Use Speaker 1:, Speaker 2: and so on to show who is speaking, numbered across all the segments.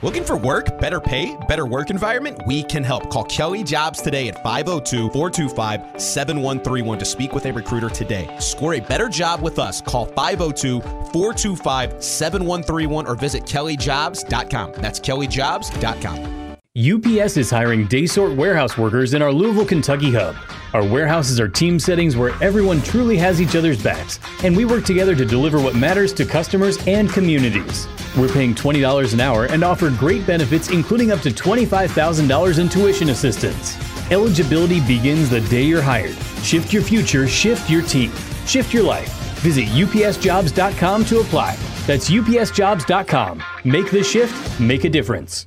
Speaker 1: Looking for work, better pay, better work environment? We can help. Call Kelly Jobs today at 502 425 7131 to speak with a recruiter today. Score a better job with us. Call 502 425 7131 or visit kellyjobs.com. That's kellyjobs.com.
Speaker 2: UPS is hiring day sort warehouse workers in our Louisville, Kentucky hub. Our warehouses are team settings where everyone truly has each other's backs, and we work together to deliver what matters to customers and communities. We're paying $20 an hour and offer great benefits, including up to $25,000 in tuition assistance. Eligibility begins the day you're hired. Shift your future, shift your team, shift your life. Visit upsjobs.com to apply. That's upsjobs.com. Make the shift, make a difference.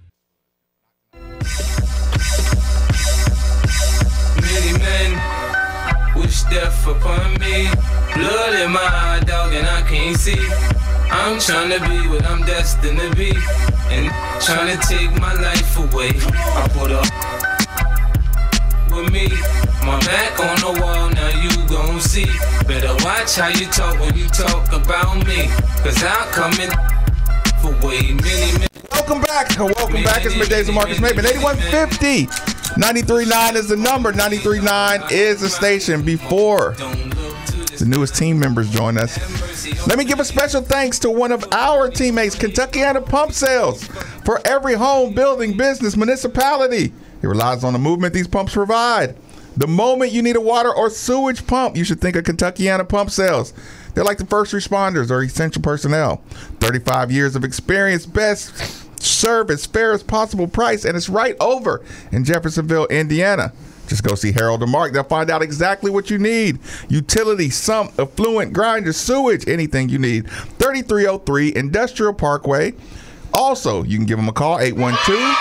Speaker 3: Death upon me. Blood in my eye, dog, and I can't see. I'm trying to be what I'm destined to be. And trying to take my life away. I put up with me. My back on the wall, now you gon' see. Better watch how you talk when you talk about me. Cause I'm coming for way many, many.
Speaker 4: Welcome back. Welcome back. It's middays of Marcus Maven. 8150. 93.9 is the number. 93.9 is the station. Before the newest team members join us, let me give a special thanks to one of our teammates, Kentuckiana Pump Sales. For every home, building, business, municipality, it relies on the movement these pumps provide. The moment you need a water or sewage pump, you should think of Kentuckiana Pump Sales. They're like the first responders or essential personnel. 35 years of experience, best service, fairest possible price, and it's right over in Jeffersonville, Indiana. Just go see Harold and Mark. They'll find out exactly what you need. Utility, sump, effluent, grinder, sewage, anything you need. 3303 Industrial Parkway. Also, you can give them a call, 812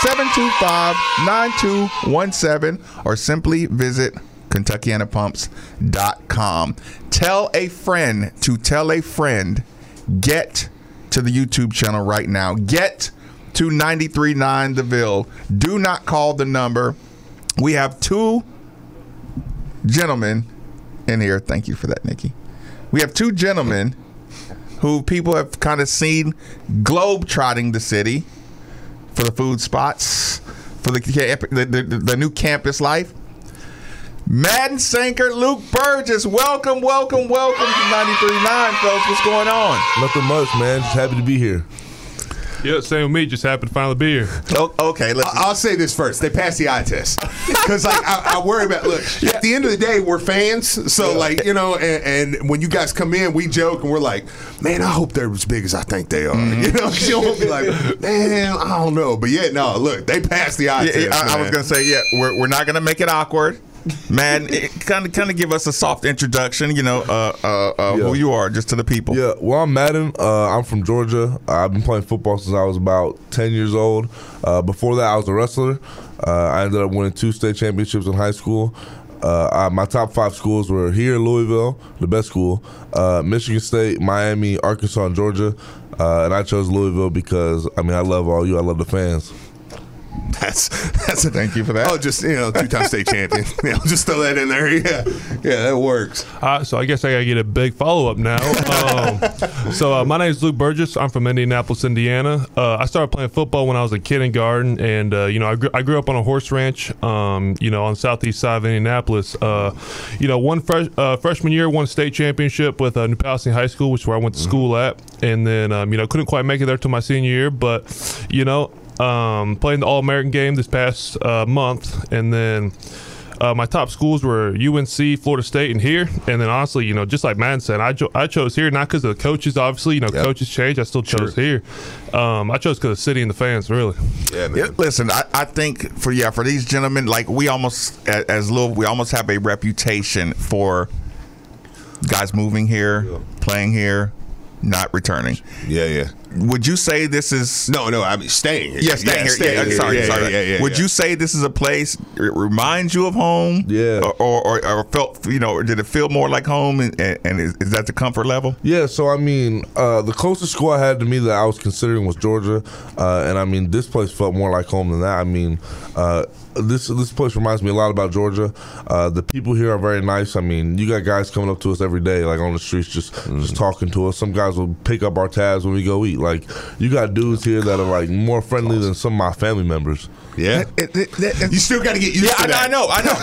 Speaker 4: 725 9217, or simply visit KentuckianaPumps.com. Tell a friend to tell a friend, get to the YouTube channel right now. Get to 939 The Ville. Do not call the number. We have two gentlemen in here. Thank you for that, Nikki. We have two gentlemen who people have kind of seen globe trotting the city for the food spots, for the, the, the, the new campus life. Madden Sanker, Luke Burgess, welcome, welcome, welcome to 93.9, folks. What's going on?
Speaker 5: Nothing much, man. Just happy to be here.
Speaker 6: Yeah, same with me. Just happened to finally be here.
Speaker 4: Oh, okay, let's.
Speaker 7: I'll say this first: they passed the eye test because, like, I, I, worry about. Look, yeah. at the end of the day, we're fans, so yeah. like, you know, and, and, when you guys come in, we joke and we're like, "Man, I hope they're as big as I think they are." Mm-hmm. You know, you won't be like, "Man, I don't know," but yeah, no, look, they passed the eye
Speaker 4: yeah,
Speaker 7: test.
Speaker 4: I, I was gonna say, yeah, we're we're not gonna make it awkward man, kind of kind of give us a soft introduction. You know, uh, uh, uh, yeah. who you are, just to the people.
Speaker 5: Yeah, well, I'm Madden. Uh, I'm from Georgia. I've been playing football since I was about 10 years old. Uh, before that, I was a wrestler. Uh, I ended up winning two state championships in high school. I, my top five schools were here, in Louisville, the best school, Michigan State, Miami, Arkansas, and Georgia. and I chose Louisville because I mean I love all you. I love the fans.
Speaker 7: That's that's a
Speaker 4: thank you for that.
Speaker 7: Oh, just you know, two time state champion. You know, just throw that in there. Yeah, yeah, that works.
Speaker 6: Uh, so I guess I gotta get a big follow up now. Um, so uh, my name is Luke Burgess. I'm from Indianapolis, Indiana. Uh, I started playing football when I was in kindergarten, and uh, you know, I grew, I grew up on a horse ranch. Um, you know, on the southeast side of Indianapolis. Uh, you know, one fresh, uh, freshman year, won state championship with New Palestine High School, which is where I went to mm-hmm. school at, and then um, you know, couldn't quite make it there till my senior year, but you know, um, playing the All American game this past uh, month, and then uh, my top schools were UNC, Florida State, and here. And then honestly, you know, just like Madden said, I, cho- I chose here not because of the coaches. Obviously, you know,
Speaker 7: Yep.
Speaker 6: coaches change. I still chose here. Um, I chose because of the city and the fans. Really.
Speaker 7: Yeah, man.
Speaker 4: Yeah, listen, I, I think for yeah for these gentlemen, like we almost as Louisville, we almost have a reputation for guys moving here, playing here, not returning.
Speaker 7: Yeah, yeah.
Speaker 4: Would you say this is
Speaker 7: No, no, I mean staying here.
Speaker 4: Yeah, staying here. Yeah, sorry,
Speaker 7: yeah,
Speaker 4: sorry.
Speaker 7: Yeah, yeah, yeah,
Speaker 4: Would you say this is a place it reminds you of home?
Speaker 5: Yeah.
Speaker 4: Or or, or, felt you know, or did it feel more like home? And, and, and is, is that the comfort level?
Speaker 5: Yeah, so I mean, uh, the closest school I had to me that I was considering was Georgia, uh, and I mean, this place felt more like home than that. I mean, uh, this this place reminds me a lot about Georgia. Uh, the people here are very nice. I mean, you got guys coming up to us every day, like on the streets, just just talking to us. Some guys will pick up our tabs when we go eat. Like, you got dudes here that are like more friendly than some of my family members.
Speaker 7: Yeah.
Speaker 4: It- it- it-
Speaker 7: You still got to get used
Speaker 4: yeah,
Speaker 7: to
Speaker 4: I know,
Speaker 7: that.
Speaker 4: I know,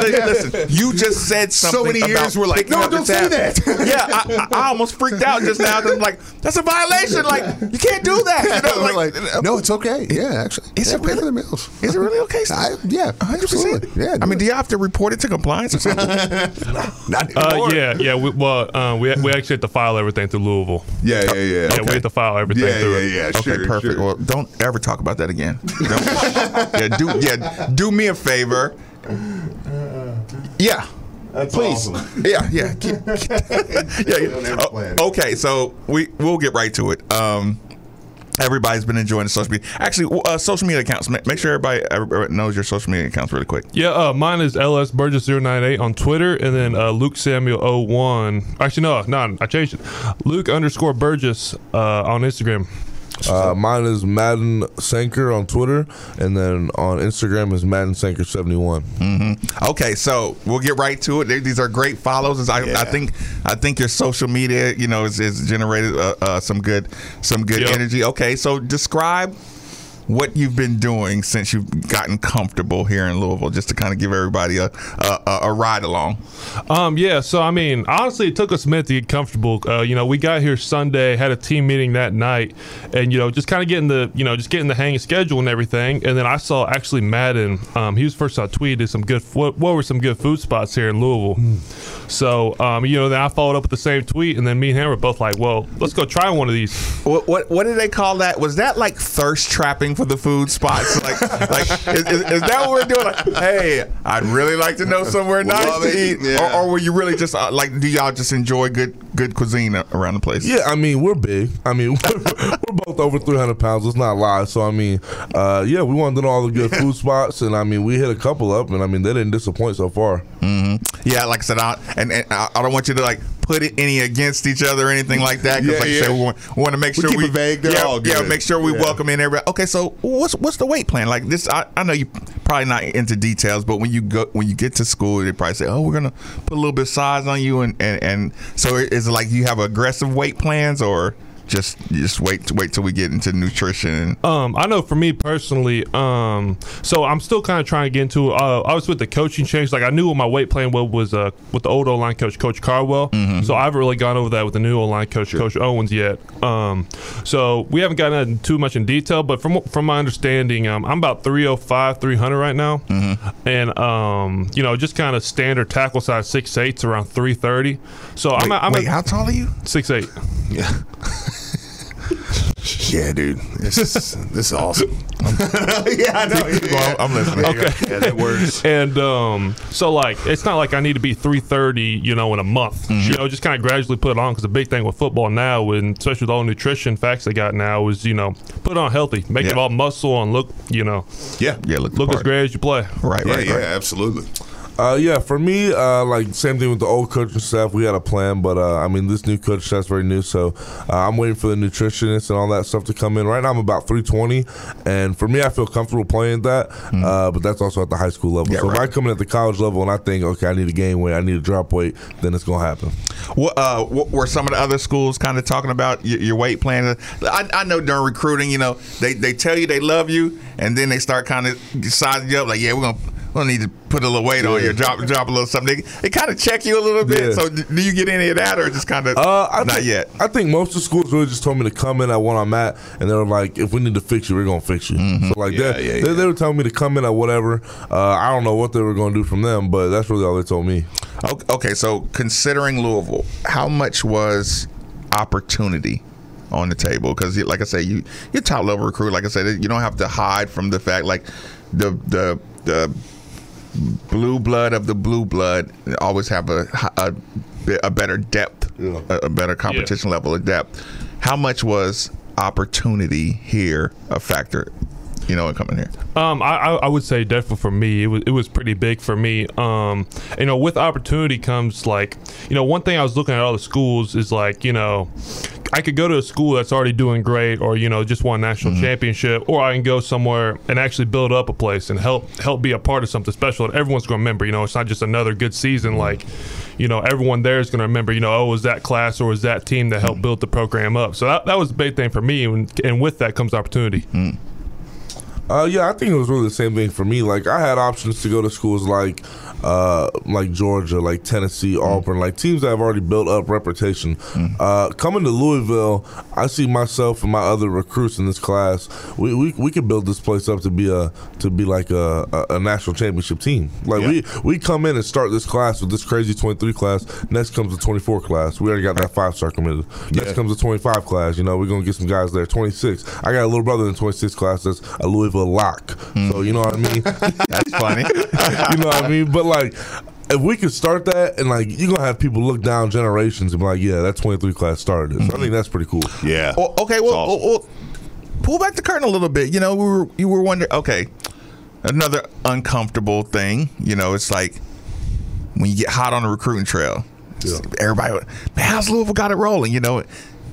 Speaker 4: I know. Listen, you just said something.
Speaker 7: So many years
Speaker 4: about
Speaker 7: we're like, no, don't say
Speaker 4: tab.
Speaker 7: that.
Speaker 4: yeah, I, I, I almost freaked out just now. 'cause I'm like, that's a violation. Like, you can't do that. You know, like,
Speaker 7: like, no, it's okay. Yeah, actually.
Speaker 4: Is
Speaker 7: yeah,
Speaker 4: it
Speaker 7: pay
Speaker 4: really?
Speaker 7: for the meals?
Speaker 4: Is it really okay?
Speaker 7: I, yeah,
Speaker 4: 100%.
Speaker 7: absolutely. Yeah,
Speaker 4: I mean, do you have to report it to compliance or something?
Speaker 7: not
Speaker 6: Uh, yeah, yeah. We, well, uh, we we actually had to file everything through Louisville.
Speaker 7: yeah, yeah, yeah.
Speaker 6: Yeah, we had to file everything
Speaker 7: Yeah,
Speaker 6: through
Speaker 7: yeah,
Speaker 6: it.
Speaker 7: yeah.
Speaker 4: Okay,
Speaker 7: Sure,
Speaker 4: perfect.
Speaker 7: sure.
Speaker 4: Well, don't ever talk about that again. Don't- yeah, do yeah, do me a favor. Yeah. Please, yeah, yeah, keep, yeah. yeah. Oh, okay, so we we'll get right to it. Um, everybody's been enjoying the social media. Actually, uh, social media accounts. Make sure everybody, everybody knows your social media accounts really quick.
Speaker 6: Yeah, uh, mine is LS Burgess 098 on Twitter, and then uh, Luke Samuel 01. Actually, no, no, I changed it. Luke underscore Burgess uh, on Instagram.
Speaker 5: Uh, mine is Madden Sanker on Twitter, and then on Instagram is Madden Sanker seventy one.
Speaker 4: Okay, so we'll get right to it. These are great follows. I, I think I think your social media, you know, is, is generated uh, uh, some good some good
Speaker 6: Yep.
Speaker 4: energy. Okay, so describe what you've been doing since you've gotten comfortable here in Louisville, just to kind of give everybody a a, a, a ride along.
Speaker 6: Um, yeah, so I mean, honestly, it took us a minute to get comfortable. Uh, you know, we got here Sunday, had a team meeting that night, and you know, just kind of getting the, you know, just getting the hang of schedule and everything. And then I saw actually Madden. Um, he was first I tweeted some good. What, what were some good food spots here in Louisville? So, um, you know, then I followed up with the same tweet, and then me and him were both like, "Well, let's go try one of these."
Speaker 4: What, what what did they call that? Was that like thirst trapping for the food spots? Like like is, is, is that what we're doing? Like, hey, I'd really like to know somewhere nice
Speaker 7: Love
Speaker 4: to eat,
Speaker 7: Yeah.
Speaker 4: or, or were you really just uh, like? Do y'all just enjoy good good cuisine around the place?
Speaker 5: Yeah, I mean we're big. I mean we're, we're both over three hundred pounds. Let's not lie. So I mean, uh, yeah, we wanted to know all the good food spots, and I mean we hit a couple up, and I mean they didn't disappoint so far.
Speaker 4: Yeah, like I said, I, and, and I, I don't want you to like put it any against each other or anything like that. Because
Speaker 7: Yeah,
Speaker 4: like
Speaker 7: yeah.
Speaker 4: said, we want, we want to make
Speaker 7: We
Speaker 4: sure we
Speaker 7: vague. They're
Speaker 4: yeah,
Speaker 7: all
Speaker 4: yeah, make sure we
Speaker 7: Yeah.
Speaker 4: welcome in everybody. Okay, so what's what's the weight plan? Like this, I, I know you probably not into details, but when you go when you get to school, they probably say, oh, we're gonna put a little bit of size on you, and and, and so is it like you have aggressive weight plans or just just wait wait till we get into nutrition?
Speaker 6: Um, I know for me personally, um, so I'm still kind of trying to get into. Uh, I was with the coaching change. Like I knew what my weight plan was was uh, with the old O line coach, Coach Carwell. So I haven't really gone over that with the new O line coach, Coach Owens, yet. Um, so we haven't gotten too much in detail. But from from my understanding, um, I'm about 305, 300 right now, and um, you know, just kind of standard tackle size six eight around 330. So I'm
Speaker 4: Wait,
Speaker 6: at, I'm
Speaker 4: wait,
Speaker 6: at
Speaker 4: how tall are you?
Speaker 6: six eight.
Speaker 7: Yeah. yeah, dude. This is this is awesome. yeah, I know.
Speaker 4: Going. I'm listening.
Speaker 6: Okay.
Speaker 7: Yeah, that works.
Speaker 6: And um, so like it's not like I need to be 330, you know, in a month.
Speaker 4: Mm-hmm.
Speaker 6: You know, just kind of gradually put it on because the big thing with football now, and especially with all the nutrition facts they got now, is you know, put it on healthy, make it all muscle and look, you know,
Speaker 7: Yeah.
Speaker 4: Yeah, look,
Speaker 6: look as great as you play.
Speaker 4: Right,
Speaker 7: Yeah,
Speaker 4: right,
Speaker 7: yeah,
Speaker 4: right.
Speaker 7: absolutely.
Speaker 5: Uh, yeah, for me, uh, like same thing with the old coaching staff. We had a plan, but uh, I mean, this new coach staff's very new, so uh, I'm waiting for the nutritionists and all that stuff to come in. Right now, I'm about 320, and for me, I feel comfortable playing that. Uh, but that's also at the high school level.
Speaker 4: Yeah,
Speaker 5: so if. I come in at the college level and I think, okay, I need to gain weight, I need to drop weight, then it's gonna happen.
Speaker 4: What, uh, what were some of the other schools kind of talking about your, your weight plan? I, I know during recruiting, you know, they, they tell you they love you, and then they start kind of sizing you up. Like, yeah, we're gonna gonna need to put a little weight on you, drop drop a little something. It, kind of check you a little bit.
Speaker 5: Yeah.
Speaker 4: So do you get any of that, or just kind of
Speaker 5: Uh, I
Speaker 4: not
Speaker 5: think,
Speaker 4: yet?
Speaker 5: I think most of the schools really just told me to come in at what I'm at, and they were like, "If we need to fix you, we're gonna fix you." So like
Speaker 4: Yeah,
Speaker 5: that,
Speaker 4: yeah,
Speaker 5: they,
Speaker 4: yeah.
Speaker 5: they were telling me to come in at whatever. Uh, I don't know what they were gonna do from them, but that's really all they told me.
Speaker 4: Okay, so considering Louisville, how much was opportunity on the table? Because, like I say, you you're top level recruit. Like I said, you don't have to hide from the fact like the the the blue blood of the blue blood always have a a, a better depth,
Speaker 5: Yeah.
Speaker 4: a, a better competition level of depth. How much was opportunity here a factor? You know, in coming here.
Speaker 6: Um, I, I would say definitely for me, it was it was pretty big for me. Um, you know, with opportunity comes like, you know, one thing I was looking at all the schools is like, you know, I could go to a school that's already doing great, or you know, just won a national championship, or I can go somewhere and actually build up a place and help help be a part of something special that everyone's going to remember. You know, it's not just another good season. Like, you know, everyone there is going to remember. You know, oh, was that class or was that team that helped build the program up. So that, that was the big thing for me, and, and with that comes opportunity.
Speaker 5: Uh, yeah, I think it was really the same thing for me. Like I had options to go to schools like, uh, like Georgia, like Tennessee, Auburn, like teams that have already built up reputation. Uh, coming to Louisville, I see myself and my other recruits in this class. We, we, we could build this place up to be a to be like a, a, a national championship team. Like we we come in and start this class with this crazy twenty three class. Next comes the twenty four class. We already got that five star committed. Next comes the twenty five class. You know we're gonna get some guys there. Twenty six. I got a little brother in twenty six class that's a Louisville lock. Hmm. So you know what I mean.
Speaker 4: That's funny.
Speaker 5: you know what I mean? But like, if we could start that, and like, you're gonna have people look down generations and be like, "Yeah, that 23 class started this." I hmm. think that's pretty cool.
Speaker 7: Yeah.
Speaker 4: Well, okay, well,
Speaker 7: awesome.
Speaker 4: well, well, pull back the curtain a little bit. You know, we were you were wondering. Okay, another uncomfortable thing. You know, it's like when you get hot on the recruiting trail. Everybody, man, how's Louisville got it rolling? You know,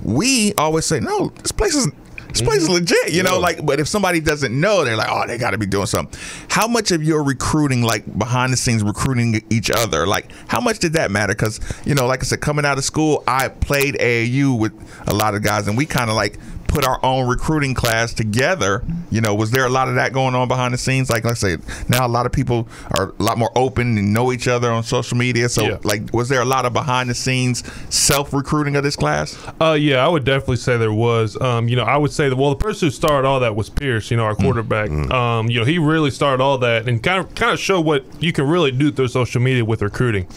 Speaker 4: we always say, no, this place is. This place is mm-hmm. legit, you know. Like, but if somebody doesn't know, they're like, "Oh, they got to be doing something." How much of your recruiting, like behind the scenes, recruiting each other, like how much did that matter? Because you know, like I said, coming out of school, I played AAU with a lot of guys, and we kind of like put our own recruiting class together. You know, was there a lot of that going on behind the scenes? Like, like I said, now a lot of people are a lot more open and know each other on social media. So,
Speaker 6: Yeah.
Speaker 4: like, was there a lot of behind the scenes self recruiting of this class?
Speaker 6: Uh, yeah, I would definitely say there was. Um, you know, I would say that. Well, the person who started all that was Pierce. You know, our quarterback. Um, you know, he really started all that and kind of kind of show what you can really do through social media with recruiting.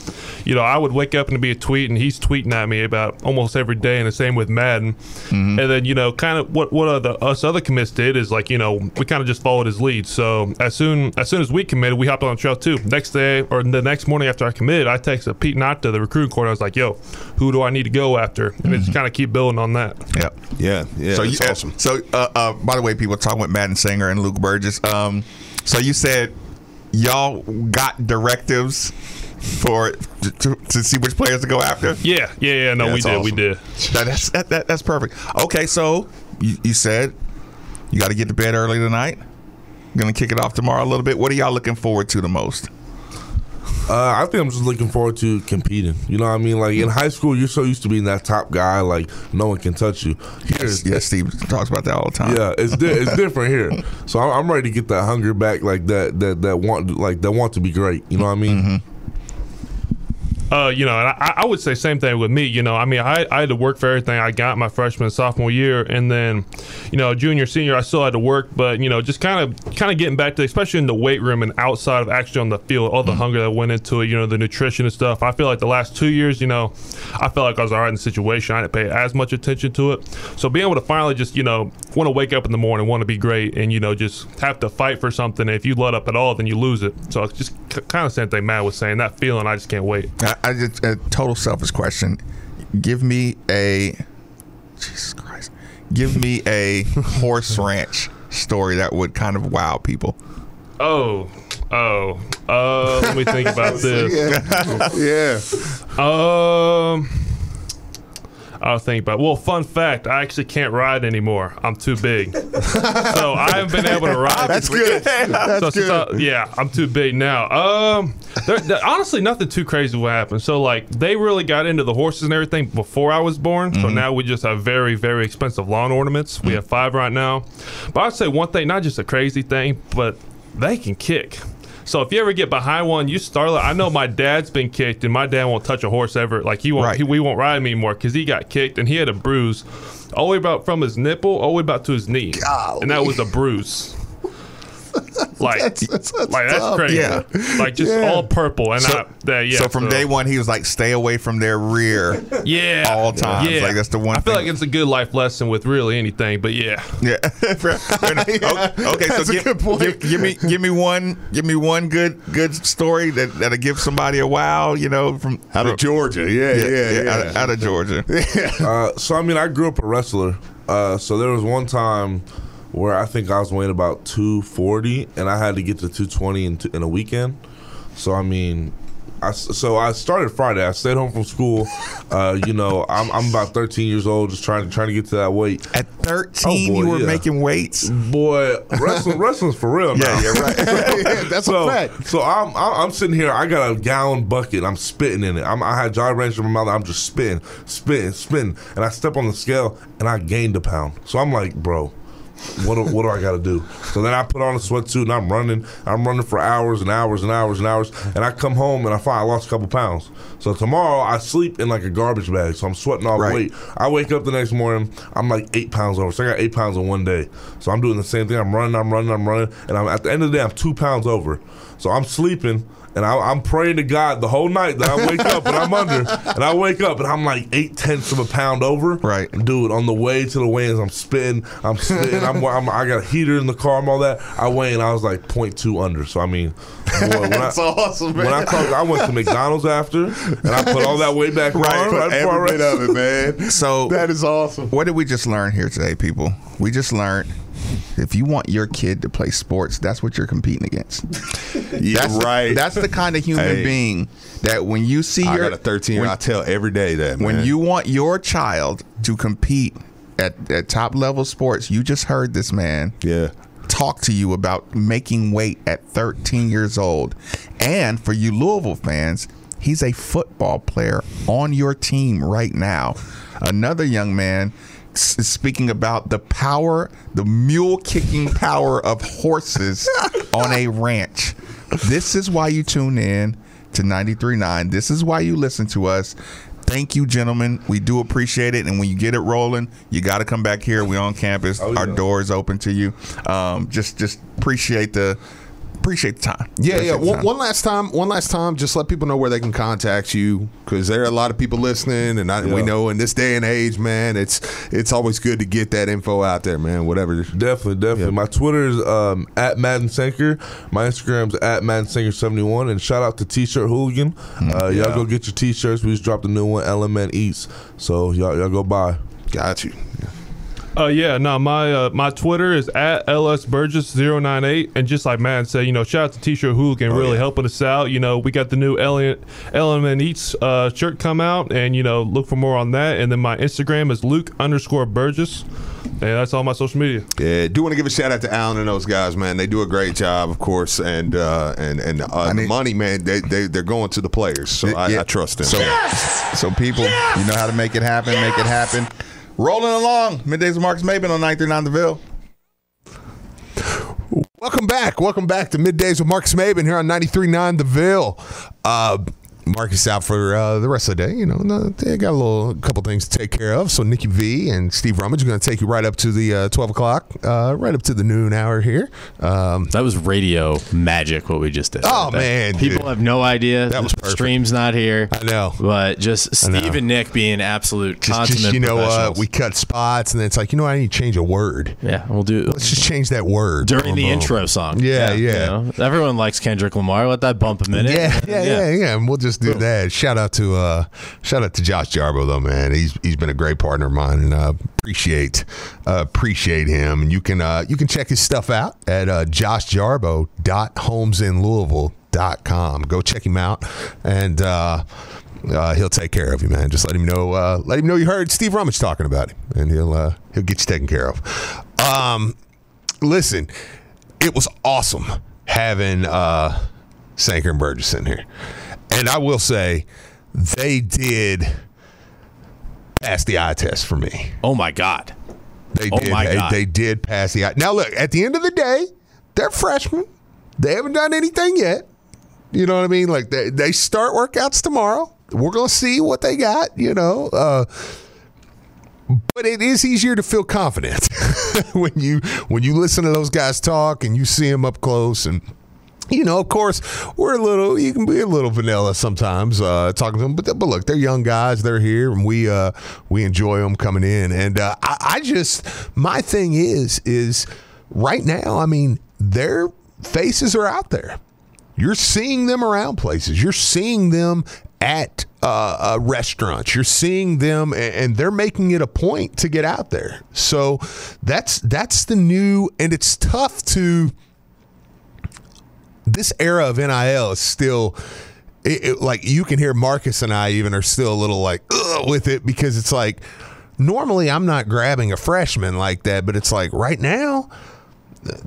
Speaker 6: You know, I would wake up and be a tweet, and he's tweeting at me about almost every day, and the same with Madden. And then you know, kind of what what other us other commits did is like you know we kind of just followed his lead. So as soon as soon as we committed, we hopped on the trail too. Next day or the next morning after I committed, I texted Pete Nochta, the recruiting coordinator. I was like, "Yo, who do I need to go after?" And just kind of keep building on that.
Speaker 4: Yep.
Speaker 7: Yeah. Yeah.
Speaker 4: so
Speaker 7: it's
Speaker 4: you,
Speaker 7: awesome.
Speaker 4: So, uh, uh, by the way, people talking with Madden Sanker and Luke Burgess. Um, so you said y'all got directives for to, to see which players to go after.
Speaker 6: Yeah, yeah, yeah. No,
Speaker 7: Yeah,
Speaker 6: we
Speaker 7: that's
Speaker 6: did, we did.
Speaker 4: That, that's that, that, that's perfect. Okay, so you, you said you got to get to bed early tonight. Gonna kick it off tomorrow a little bit. What are y'all looking forward to the most?
Speaker 5: Uh, I think I'm just looking forward to competing. You know what I mean? Like in high school, you're so used to being that top guy, like no one can touch you. Here,
Speaker 4: Yes, yes, Steve talks about that all the time.
Speaker 5: Yeah, it's di- it's different here. So I'm, I'm ready to get that hunger back, like that that that want like that want to be great. You know what I mean?
Speaker 6: Uh, you know, and I, I would say same thing with me. You know, I mean, I, I had to work for everything I got my freshman sophomore year, and then, you know, junior senior I still had to work, but you know, just kind of kind of getting back to, especially in the weight room and outside of actually on the field, all the hunger that went into it. You know, the nutrition and stuff. I feel like the last two years, you know, I felt like I was all right in the situation. I didn't pay as much attention to it. So being able to finally just you know want to wake up in the morning, want to be great, and you know just have to fight for something. If you let up at all, then you lose it. So it's just kind of same thing Matt was saying. That feeling, I just can't wait.
Speaker 4: I, I just a total selfish question. Give me a Jesus Christ. Give me a horse ranch story that would kind of wow people.
Speaker 6: Oh, oh. Uh, let me think about this.
Speaker 7: yeah.
Speaker 6: Um, I'll think about. Well, fun fact: I actually can't ride anymore. I'm too big, so I haven't been able to ride.
Speaker 7: That's good. That's
Speaker 6: So, since
Speaker 7: good.
Speaker 6: I- yeah, I'm too big now. Um, there, there- honestly, nothing too crazy will happen. So, like, they really got into the horses and everything before I was born. So now we just have very, very expensive lawn ornaments. We have five right now. But I'd say one thing, not just a crazy thing, but they can kick. So if you ever get behind one, you start. I know my dad's been kicked, and my dad won't touch a horse ever. Like he won't.
Speaker 4: Right.
Speaker 6: He, we won't ride him anymore because he got kicked and he had a bruise, all the way about from his nipple, all the way about to his knee, and that was a bruise. Like,
Speaker 7: That's- that's- that's
Speaker 6: like that's
Speaker 7: tough.
Speaker 6: crazy.
Speaker 4: Yeah.
Speaker 6: Like just
Speaker 7: Yeah.
Speaker 6: all purple, and
Speaker 4: So,
Speaker 6: I, that, yeah.
Speaker 4: so from day one, he was like, "Stay away from their rear."
Speaker 6: yeah,
Speaker 4: all times.
Speaker 6: Yeah,
Speaker 4: Like, that's the one
Speaker 6: I feel
Speaker 4: thing-
Speaker 6: like it's a good life lesson with really anything, but yeah.
Speaker 4: Yeah. Fair- fair enough. Okay, so
Speaker 7: a
Speaker 4: give,
Speaker 7: good point.
Speaker 4: Give, give me give me one give me one good good story that that'll give somebody a wow. You know, from
Speaker 7: Out of Georgia. Yeah, yeah, yeah.
Speaker 4: Out, of, out of Georgia.
Speaker 5: Uh, so I mean, I grew up a wrestler. Uh, so there was one time where I think I was weighing about 240, and I had to get to 220 in, t- in a weekend. So I mean, I, so I started Friday. I stayed home from school. Uh, you know, I'm, I'm about 13 years old, just trying to trying to get to that weight.
Speaker 4: At 13,
Speaker 5: Oh, boy,
Speaker 4: you were
Speaker 5: yeah.
Speaker 4: making weights.
Speaker 5: Boy, wrestling wrestling's for real now.
Speaker 4: Yeah, yeah, right.
Speaker 7: Yeah, that's
Speaker 5: so,
Speaker 7: a fact.
Speaker 5: So I'm, I'm I'm sitting here. I got a gallon bucket. I'm spitting in it. I'm, I had Jolly Rancher in my mouth. I'm just spitting, spitting, spitting, and I step on the scale and I gained a pound. So I'm like, bro. What do, what do I got to do? So then I put on a sweatsuit and I'm running. I'm running for hours and hours and hours and hours. And I come home and I find I lost a couple pounds. So tomorrow I sleep in like a garbage bag. So I'm sweating off
Speaker 4: Right.
Speaker 5: weight. I wake up the next morning. I'm like eight pounds over. So I got eight pounds in one day. So I'm doing the same thing. I'm running. I'm running. I'm running. And I'm at the end of the day I'm two pounds over. So I'm sleeping. And I, I'm praying to God the whole night that I wake up and I'm under, and I wake up and I'm like eight tenths of a pound over.
Speaker 4: Right.
Speaker 5: dude. On the way to the weigh-ins, I'm spitting, I'm spitting. I'm, I'm I got a heater in the car and all that. I weigh and I was like 0.2 under. So I mean, boy, when
Speaker 7: That's
Speaker 5: I,
Speaker 7: awesome, man.
Speaker 5: when I talk, I went to McDonald's after, and I put all that weight back on.
Speaker 7: right,
Speaker 5: Right, before I
Speaker 7: every bit of it, man.
Speaker 4: So
Speaker 7: That is awesome.
Speaker 4: what did we just learn here today, people? We just learned if you want your kid to play sports, that's what you're competing against.
Speaker 7: Yeah,
Speaker 4: That's the-
Speaker 7: right.
Speaker 4: that's the kind of human
Speaker 7: Hey.
Speaker 4: being that when you see
Speaker 7: I
Speaker 4: your
Speaker 7: got a 13.
Speaker 4: when-
Speaker 7: I tell every day that
Speaker 4: when you want your child to compete at, at top level sports, you just heard this man
Speaker 7: yeah.
Speaker 4: talk to you about making weight at 13 years old. And for you Louisville fans, he's a football player on your team right now. Another young man is speaking about the power, the mule kicking power of horses on a ranch. This is why you tune in to 93.9. This is why you listen to us. Thank you, gentlemen. We do appreciate it. And when you get it rolling, you got to come back here. We're on campus.
Speaker 5: Oh,
Speaker 4: Our
Speaker 5: yeah.
Speaker 4: doors open to you. Um, just, just appreciate the, appreciate the time.
Speaker 7: Yeah,
Speaker 4: Appreciate
Speaker 7: yeah. One, one last time, one last time, just let people know where they can contact you because there are a lot of people listening, and I, we know in this day and age, man, it's it's always good to get that info out there, man. Whatever.
Speaker 5: Definitely, definitely.
Speaker 7: Yeah.
Speaker 5: My Twitter is um, at Madden Sanker. My Instagram's at Madden Sanker seventy one. And shout out to T shirt Hooligan. Uh, Y'all go get your T shirts. We just dropped a new one, Element Eats. So y'all y'all go buy.
Speaker 7: Got you.
Speaker 6: Uh, yeah, no, my uh, my Twitter is at lsburgess098, and just like Matt said, you know, shout out to T-shirt Hooligan,
Speaker 7: Oh,
Speaker 6: really helping us out. You know, we got the new Element Element Eats uh, shirt come out, and you know, look for more on that. And then my Instagram is Luke underscore Burgess, and that's all my social media.
Speaker 7: Yeah, do want to give a shout out to Alan and those guys, man. They do a great job, of course, and uh, and and uh, the money, man. They they they're going to the players, so I,
Speaker 4: Yeah.
Speaker 7: I trust them.
Speaker 4: So, so people, you know how to make it happen. Make it happen. Rolling along, middays with Marcus Maben on 939 The Ville.
Speaker 7: Welcome back. Welcome back to Middays with Marcus Maben here on 93.9 The Ville. Uh, Marcus out for uh, the rest of the day. You know, they got a little a couple things to take care of. So Nikki V and Steve Rummage are going to take you right up to the uh, 12 o'clock, uh, right up to the noon hour here. Um,
Speaker 8: That was radio magic. What we just did.
Speaker 7: Oh, man,
Speaker 8: people
Speaker 7: dude.
Speaker 8: have no idea.
Speaker 7: That was perfect.
Speaker 8: stream's not here.
Speaker 7: I know.
Speaker 8: but just. Steve and Nick being absolute
Speaker 7: just,
Speaker 8: consummate
Speaker 7: just you know, uh, we cut spots, and then it's like, you know, I need to change a word.
Speaker 8: yeah, we'll do
Speaker 7: Let's just change that word
Speaker 8: during the
Speaker 7: Boom, boom.
Speaker 8: intro song.
Speaker 7: Yeah, yeah.
Speaker 8: you know? everyone likes Kendrick Lamar. Let that bump a minute.
Speaker 7: Yeah, yeah, yeah, yeah, And we'll just do that. Shout out to uh shout out to Josh Jarbo though, man. He's he's been a great partner of mine and uh appreciate uh appreciate him. And you can uh you can check his stuff out at uh joshjarbo.homesinlouisville.com. Go check him out and uh uh, he'll take care of you, man. Just let him know. Uh, let him know you heard Steve Rummage talking about him, and he'll uh, he'll get you taken care of. Um, listen, it was awesome having uh, Sanker and Burgess in here. And I will say, they did pass the eye test for me.
Speaker 8: Oh my God.
Speaker 7: They
Speaker 8: Oh
Speaker 7: did.
Speaker 8: my
Speaker 7: they,
Speaker 8: God.
Speaker 7: they did pass the eye. Now, look, at the end of the day, they're freshmen. They haven't done anything yet. You know what I mean? Like they, they start workouts tomorrow. We're gonna see what they got. You know. Uh, but it is easier to feel confident when you when you listen to those guys talk and you see them up close and you know, of course, we're a little. You can be a little vanilla sometimes uh, talking to them, but but look, they're young guys. They're here, and we uh, we enjoy them coming in. And uh, I, I just my thing is is right now. I mean, their faces are out there. You're seeing them around places. You're seeing them at uh, uh, restaurants. You're seeing them, and, and they're making it a point to get out there. So that's that's the new, and it's tough to this era of NIL is still it, it- like you can hear Marcus and I even are still a little like with it because it's like normally I'm not grabbing a freshman like that, but it's like right now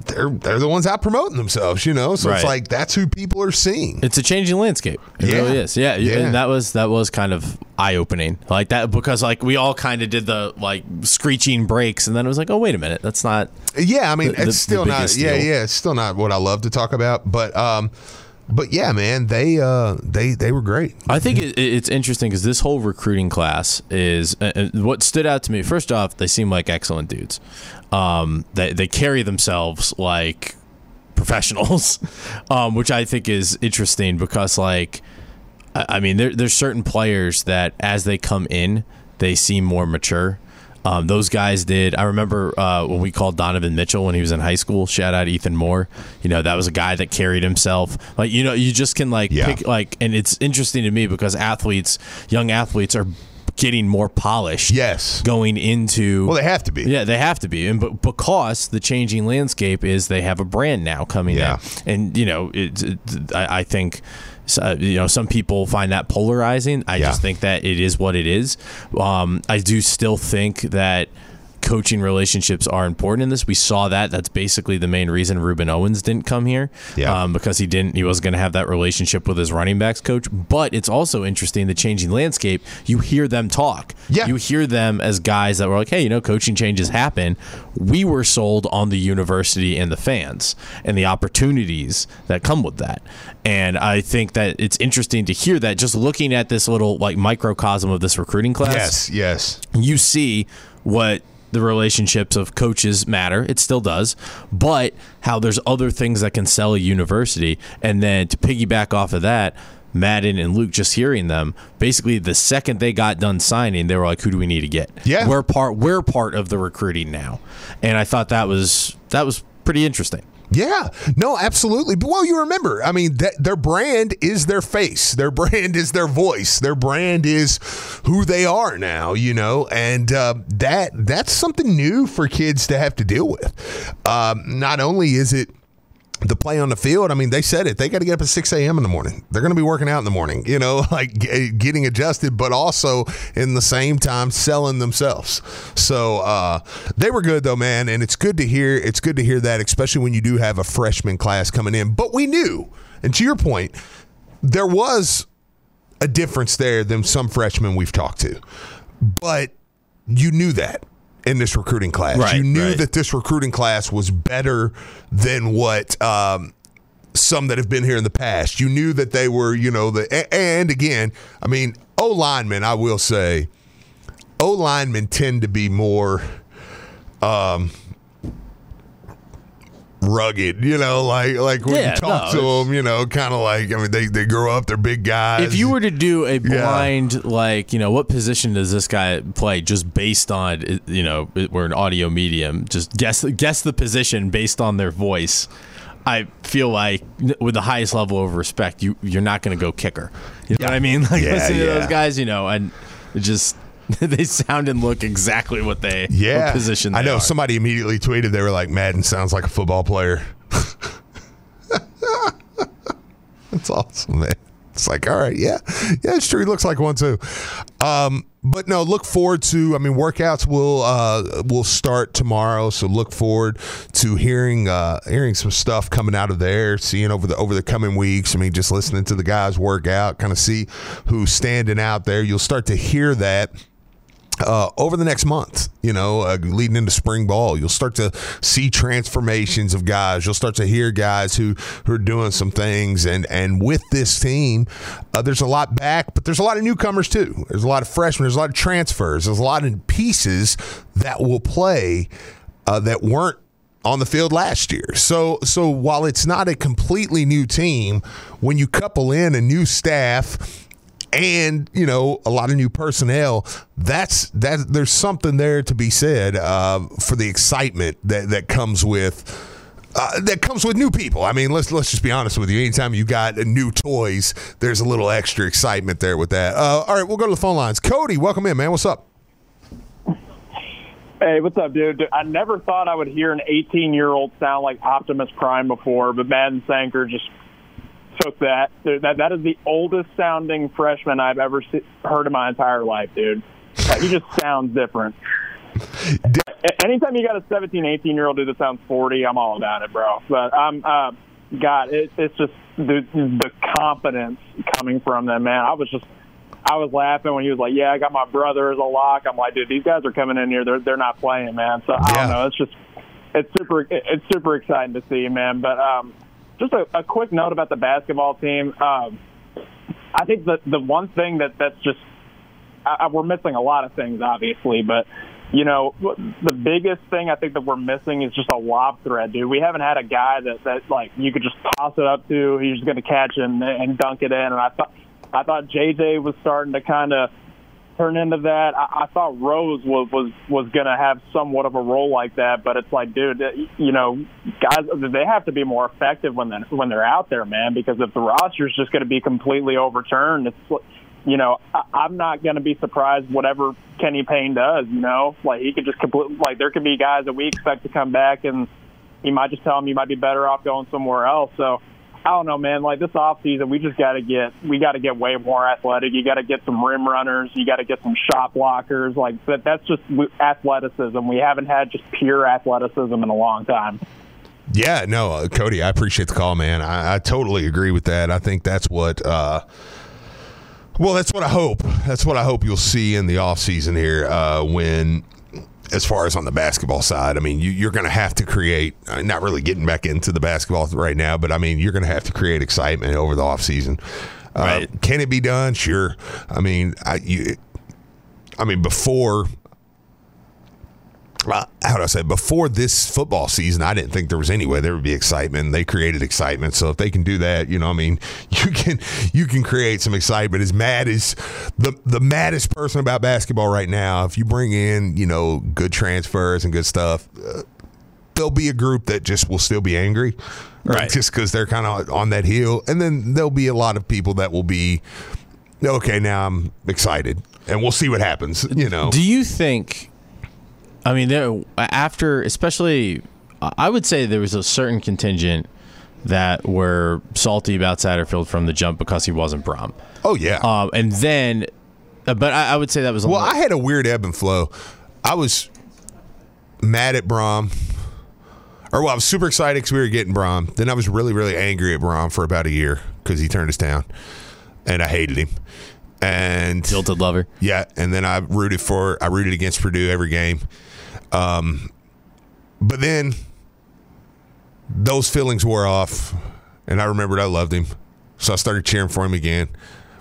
Speaker 7: they're they're the ones out promoting themselves, you know. So it's like that's who people are seeing.
Speaker 8: It's a changing landscape. It
Speaker 7: Yeah.
Speaker 8: really is. Yeah,
Speaker 7: Yeah.
Speaker 8: and that was that was kind of eye opening, like that because like we all kind of did the like screeching brakes, and then it was like, oh wait a minute, that's not.
Speaker 7: Yeah, I mean
Speaker 8: The- the-
Speaker 7: it's still
Speaker 8: the
Speaker 7: not. Yeah,
Speaker 8: deal.
Speaker 7: yeah, it's still not what I love to talk about, but um, but yeah, man, they uh they they were great.
Speaker 8: I think it, it's interesting because this whole recruiting class is uh, uh, what stood out to me. First off, they seem like excellent dudes. Um, they they carry themselves like professionals, um, which I think is interesting because like I I mean, there, there's certain players that as they come in, they seem more mature. Um, those guys did. I remember uh, when we called Donovan Mitchell when he was in high school. Shout out Ethan Moore. You know that was a guy that carried himself. Like you know, you just can like
Speaker 7: Yeah.
Speaker 8: pick like, and it's interesting to me because athletes, young athletes, are getting more polished.
Speaker 7: Yes.
Speaker 8: going into
Speaker 7: Well, they have to be.
Speaker 8: yeah, they have to be, and but because the changing landscape is they have a brand now coming
Speaker 7: Yeah.
Speaker 8: in, and you know, it, it, I, I think. Uh, you know, some people find that polarizing. I
Speaker 7: Yeah.
Speaker 8: just think that it is what it is. Um, I do still think that coaching relationships are important in this. We saw that. That's basically the main reason Rueben Owens didn't come here.
Speaker 7: Yeah.
Speaker 8: Um, because he didn't, he wasn't going to have that relationship with his running backs coach. But it's also interesting the changing landscape. You hear them talk.
Speaker 7: Yeah.
Speaker 8: You hear them as guys that were like, hey, you know, coaching changes happen. We were sold on the university and the fans and the opportunities that come with that. And I think that it's interesting to hear that just looking at this little like microcosm of this recruiting class
Speaker 7: Yes, yes.
Speaker 8: you see what the relationships of coaches matter. It still does, but how there's other things that can sell a university. And then to piggyback off of that, Madden and Luke just hearing them, basically the second they got done signing, they were like, "Who do we need to get?
Speaker 7: Yeah.
Speaker 8: we're part we're part of the recruiting now." And I thought that was that was pretty interesting.
Speaker 7: Yeah, no, absolutely. But well, you remember, I mean, that their brand is their face. Their brand is their voice. Their brand is who they are now. You know, and uh, that that's something new for kids to have to deal with. Um, not only is it the play on the field. I mean, they said it. They got to get up at 6 a.m. in the morning. They're going to be working out in the morning, you know, like getting adjusted, but also in the same time selling themselves. So uh, they were good though, man. And it's good to hear. It's good to hear that, especially when you do have a freshman class coming in. But we knew, and to your point, there was a difference there than some freshmen we've talked to. But you knew that in this recruiting class.
Speaker 8: Right,
Speaker 7: you knew
Speaker 8: right.
Speaker 7: that this recruiting class was better than what um, some that have been here in the past. You knew that they were, you know, the and again, I mean, O linemen, I will say, O linemen tend to be more rugged, you know, like like when
Speaker 8: Yeah,
Speaker 7: you talk
Speaker 8: no,
Speaker 7: to them, you know, kind of like I mean, they they grow up, they're big guys.
Speaker 8: If you were to do a blind, like, you know, what position does this guy play just based on, you know, we're an audio medium, just guess guess the position based on their voice. I feel like with the highest level of respect, you you're not going to go kicker. You know what I mean? Like
Speaker 7: Yeah, yeah.
Speaker 8: those guys, you know, and just they sound and look exactly what they
Speaker 7: yeah,
Speaker 8: position.
Speaker 7: I know
Speaker 8: are.
Speaker 7: somebody immediately tweeted they were like, Madden sounds like a football player. That's awesome, man. It's like, all right, yeah, yeah, it's true. He looks like one too. Um, but no, look forward to. I mean, workouts will uh, will start tomorrow, so look forward to hearing uh, hearing some stuff coming out of there, seeing over the over the coming weeks. I mean, just listening to the guys work out, kind of see who's standing out there. You'll start to hear that uh, over the next month, you know, uh, leading into spring ball, you'll start to see transformations of guys. You'll start to hear guys who, who are doing some things. And, and with this team, uh, there's a lot back, but there's a lot of newcomers too. There's a lot of freshmen. There's a lot of transfers. There's a lot of pieces that will play uh, that weren't on the field last year. So so while it's not a completely new team, when you couple in a new staff and you know a lot of new personnel that's that there's something there to be said uh, for the excitement that that comes with uh, that comes with new people. I mean, let's let's just be honest with you. Anytime you got new toys, there's a little extra excitement there with that. Uh, all right, we'll go to the phone lines. Cody, welcome in, man. What's up?
Speaker 9: Hey, what's up, dude? I never thought I would hear an 18 year old sound like Optimus Prime before, but Madden Sanker just took that. That that is the oldest sounding freshman I've ever see, heard in my entire life, dude. Like, he just sounds different. Anytime you got a 17, 18 year old dude that sounds 40, I'm all about it, bro. But I'm, uh, God, it, it's just the the confidence coming from them, man. I was just I was laughing when he was like, "Yeah, I got my brother as a lock." I'm like, "Dude, these guys are coming in here. They're they're not playing, man." So I don't know. It's just it's super it's super exciting to see, man. But um, just a, a quick note about the basketball team. Um, I think the the one thing that that's just I, we're missing a lot of things, obviously, but you know the biggest thing I think that we're missing is just a lob threat, dude. We haven't had a guy that that like you could just toss it up to. He's just going to catch and and dunk it in. And I thought I thought JJ was starting to kind of turn into that. I, I thought Rose was was was going to have somewhat of a role like that, but it's like, dude, you know, guys, they have to be more effective when they when they're out there, man. Because if the roster's just going to be completely overturned, it's you know, I, I'm not going to be surprised whatever Kenny Payne does. You know, like he could just completely like there could be guys that we expect to come back and he might just tell them you might be better off going somewhere else. So I don't know, man. Like this off season, we just got to get we got to get way more athletic. You got to get some rim runners. You got to get some shot blockers. Like that. That's just athleticism. We haven't had just pure athleticism in a long time.
Speaker 7: Yeah, no, uh, Cody, I appreciate the call, man. I, I, totally agree with that. I think that's what. Uh, well, that's what I hope. That's what I hope you'll see in the off season here uh, when as far as on the basketball side, I mean, you, are going to have to create, uh, not really getting back into the basketball right now, but I mean, you're going to have to create excitement over the offseason. Uh. Can it be done? Sure. I mean, I, you, I mean, before uh, how do I say before this football season, I didn't think there was any way there would be excitement. They created excitement, so if they can do that, you know, I mean, you can you can create some excitement. As mad as the the maddest person about basketball right now, if you bring in you know good transfers and good stuff, uh, there'll be a group that just will still be angry, right? Just because they're kind of on that hill, and then there'll be a lot of people that will be okay. Now I'm excited, and we'll see what happens. You know,
Speaker 8: do you think? I mean, there after especially, I would say there was a certain contingent that were salty about Satterfield from the jump because he wasn't Brohm.
Speaker 7: Oh yeah,
Speaker 8: um, and then, uh, but I, I, would say that was a
Speaker 7: well. I had a weird ebb and flow. I was mad at Brohm. Or well, I was super excited because we were getting Brohm. Then I was really, really angry at Brohm for about a year because he turned us down, and I hated him. And
Speaker 8: tilted lover.
Speaker 7: Yeah, and then I rooted for I rooted against Purdue every game. Um, but then those feelings wore off, and I remembered I loved him, so I started cheering for him again.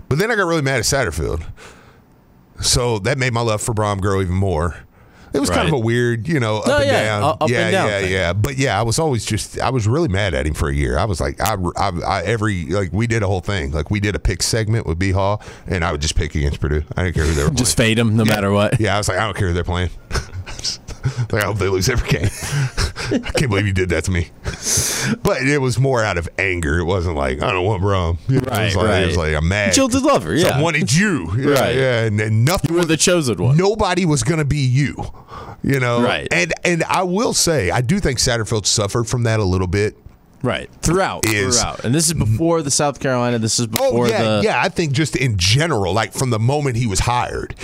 Speaker 7: But then I got really mad at Satterfield, so that made my love for Brohm grow even more. It was right. kind of a weird, you know, up no, and
Speaker 8: yeah,
Speaker 7: down.
Speaker 8: Up
Speaker 7: yeah,
Speaker 8: and down
Speaker 7: yeah,
Speaker 8: thing.
Speaker 7: yeah. But yeah, I was always just, I was really mad at him for a year. I was like, I, I, I every, like, we did a whole thing. Like, we did a pick segment with B Hall, and I would just pick against Purdue. I didn't care who they were
Speaker 8: Just fade them no
Speaker 7: yeah.
Speaker 8: matter what.
Speaker 7: Yeah, I was like, I don't care who they're playing. like, I hope they lose every game. I can't believe you did that to me. But it was more out of anger. It wasn't like I don't want. You know,
Speaker 8: right,
Speaker 7: was like,
Speaker 8: right.
Speaker 7: It was like I'm mad.
Speaker 8: Jilted lover. Yeah,
Speaker 7: I wanted you. Yeah,
Speaker 8: right.
Speaker 7: Yeah, and, and nothing.
Speaker 8: You were
Speaker 7: was,
Speaker 8: the chosen one.
Speaker 7: Nobody was going to be you. You know.
Speaker 8: Right.
Speaker 7: And and I will say I do think Satterfield suffered from that a little bit.
Speaker 8: Right throughout,
Speaker 7: Is-
Speaker 8: throughout, and this is before the South Carolina. This is before
Speaker 7: Oh
Speaker 8: before
Speaker 7: yeah,
Speaker 8: the
Speaker 7: yeah. I think just in general, like from the moment he was hired,